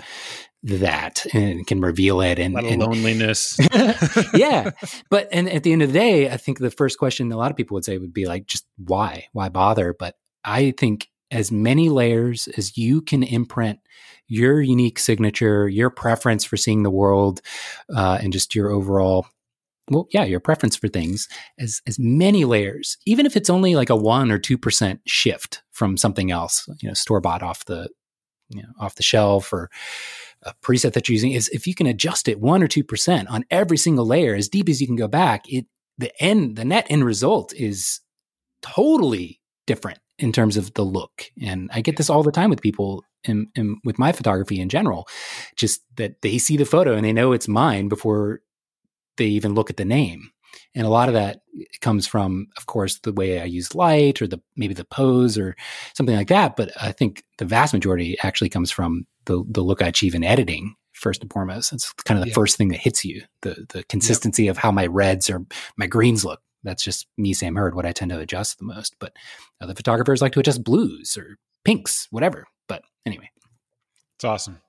that and can reveal it A and, of and loneliness. yeah. But and at the end of the day, I think the first question a lot of people would say would be like, just why? Why bother? But I think as many layers as you can imprint your unique signature, your preference for seeing the world, uh, and just your overall well, yeah, your preference for things as as many layers, even if it's only like a one or two percent shift from something else, you know, store bought off the you know off the shelf or a preset that you're using is if you can adjust it one or two percent on every single layer as deep as you can go back, it the end the net end result is totally different in terms of the look. And I get this all the time with people in, in, with my photography in general, just that they see the photo and they know it's mine before they even look at the name. And a lot of that comes from, of course, the way I use light or the maybe the pose or something like that. But I think the vast majority actually comes from the the look I achieve in editing first and foremost. It's kind of the yeah. first thing that hits you the the consistency yep. of how my reds or my greens look. That's just me, Sam Hurd what I tend to adjust the most. But other photographers like to adjust blues or pinks, whatever. But anyway, it's awesome.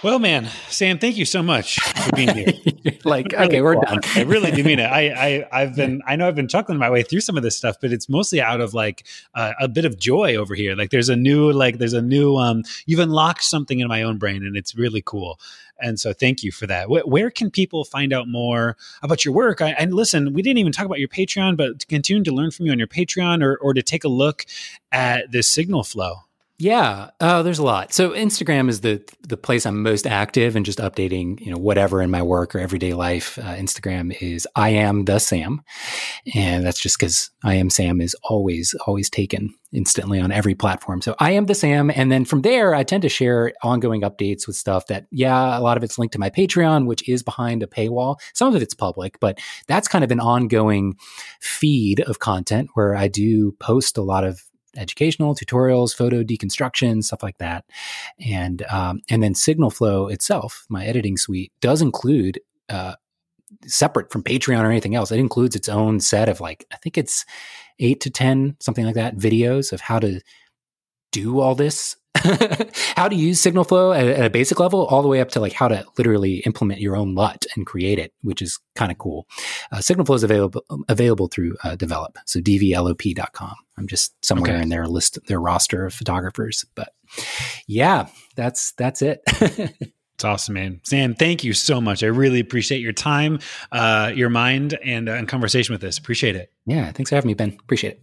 Well, man, Sam, thank you so much for being here. like, really okay, we're cool. done. I really do mean it. I, I, have been, I know I've been chuckling my way through some of this stuff, but it's mostly out of like uh, a bit of joy over here. Like, there's a new, like, there's a new, um, you've unlocked something in my own brain, and it's really cool. And so, thank you for that. Where, where can people find out more about your work? I, and listen, we didn't even talk about your Patreon, but to continue to learn from you on your Patreon, or, or to take a look at this signal flow. Yeah, uh, there's a lot. So Instagram is the the place I'm most active and just updating, you know, whatever in my work or everyday life. Uh, Instagram is I am the Sam, and that's just because I am Sam is always always taken instantly on every platform. So I am the Sam, and then from there I tend to share ongoing updates with stuff that yeah, a lot of it's linked to my Patreon, which is behind a paywall. Some of it's public, but that's kind of an ongoing feed of content where I do post a lot of educational tutorials, photo deconstruction, stuff like that. And um, and then Signal Flow itself, my editing suite, does include uh, separate from Patreon or anything else. It includes its own set of like I think it's eight to ten something like that videos of how to do all this how to use signal flow at, at, a basic level all the way up to like how to literally implement your own LUT and create it, which is kind of cool. Uh, signal flow is available available through uh, Develop, so dvlop.com. I'm just somewhere okay. in their list, their roster of photographers. But yeah, that's that's it. It's awesome, man. Sam, thank you so much. I really appreciate your time, uh, your mind, and, uh, and conversation with us. Appreciate it. Yeah, thanks for having me, Ben. Appreciate it.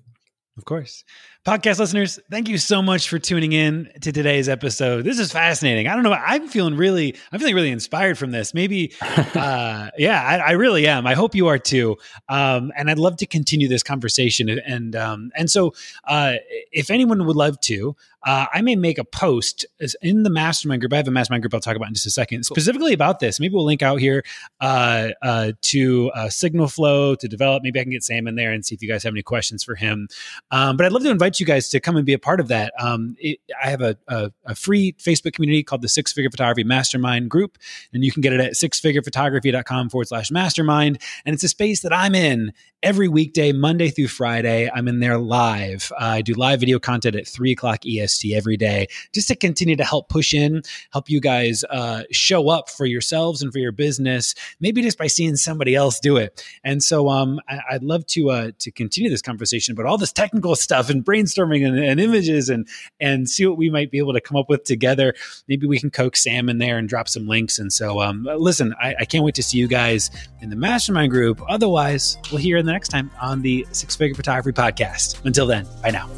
Of course. Podcast listeners, thank you so much for tuning in to today's episode. This is fascinating. I don't know. I'm feeling really, I'm feeling really inspired from this. Maybe, uh, yeah, I, I, really am. I hope you are too. Um, and I'd love to continue this conversation. And um, and so, uh, if anyone would love to, uh, I may make a post in the mastermind group. I have a mastermind group I'll talk about in just a second, specifically about this. Maybe we'll link out here uh, uh, to uh, Signal Flow to develop. Maybe I can get Sam in there and see if you guys have any questions for him. Um, but I'd love to invite you guys to come and be a part of that. Um, it, I have a, a, a, free Facebook community called the Six Figure Photography Mastermind Group, and you can get it at sixfigurephotography.com forward slash mastermind. And it's a space that I'm in every weekday, Monday through Friday. I'm in there live. Uh, I do live video content at three o'clock EST every day just to continue to help push in, help you guys uh, show up for yourselves and for your business, maybe just by seeing somebody else do it. And so um, I, would love to uh, to continue this conversation about all this technical stuff and brainstorming and, and, images and and see what we might be able to come up with together. Maybe we can coax Sam in there and drop some links. And so um, listen, I, I can't wait to see you guys in the mastermind group. Otherwise, we'll hear in the next time on the Six Figure Photography Podcast. Until then, bye now.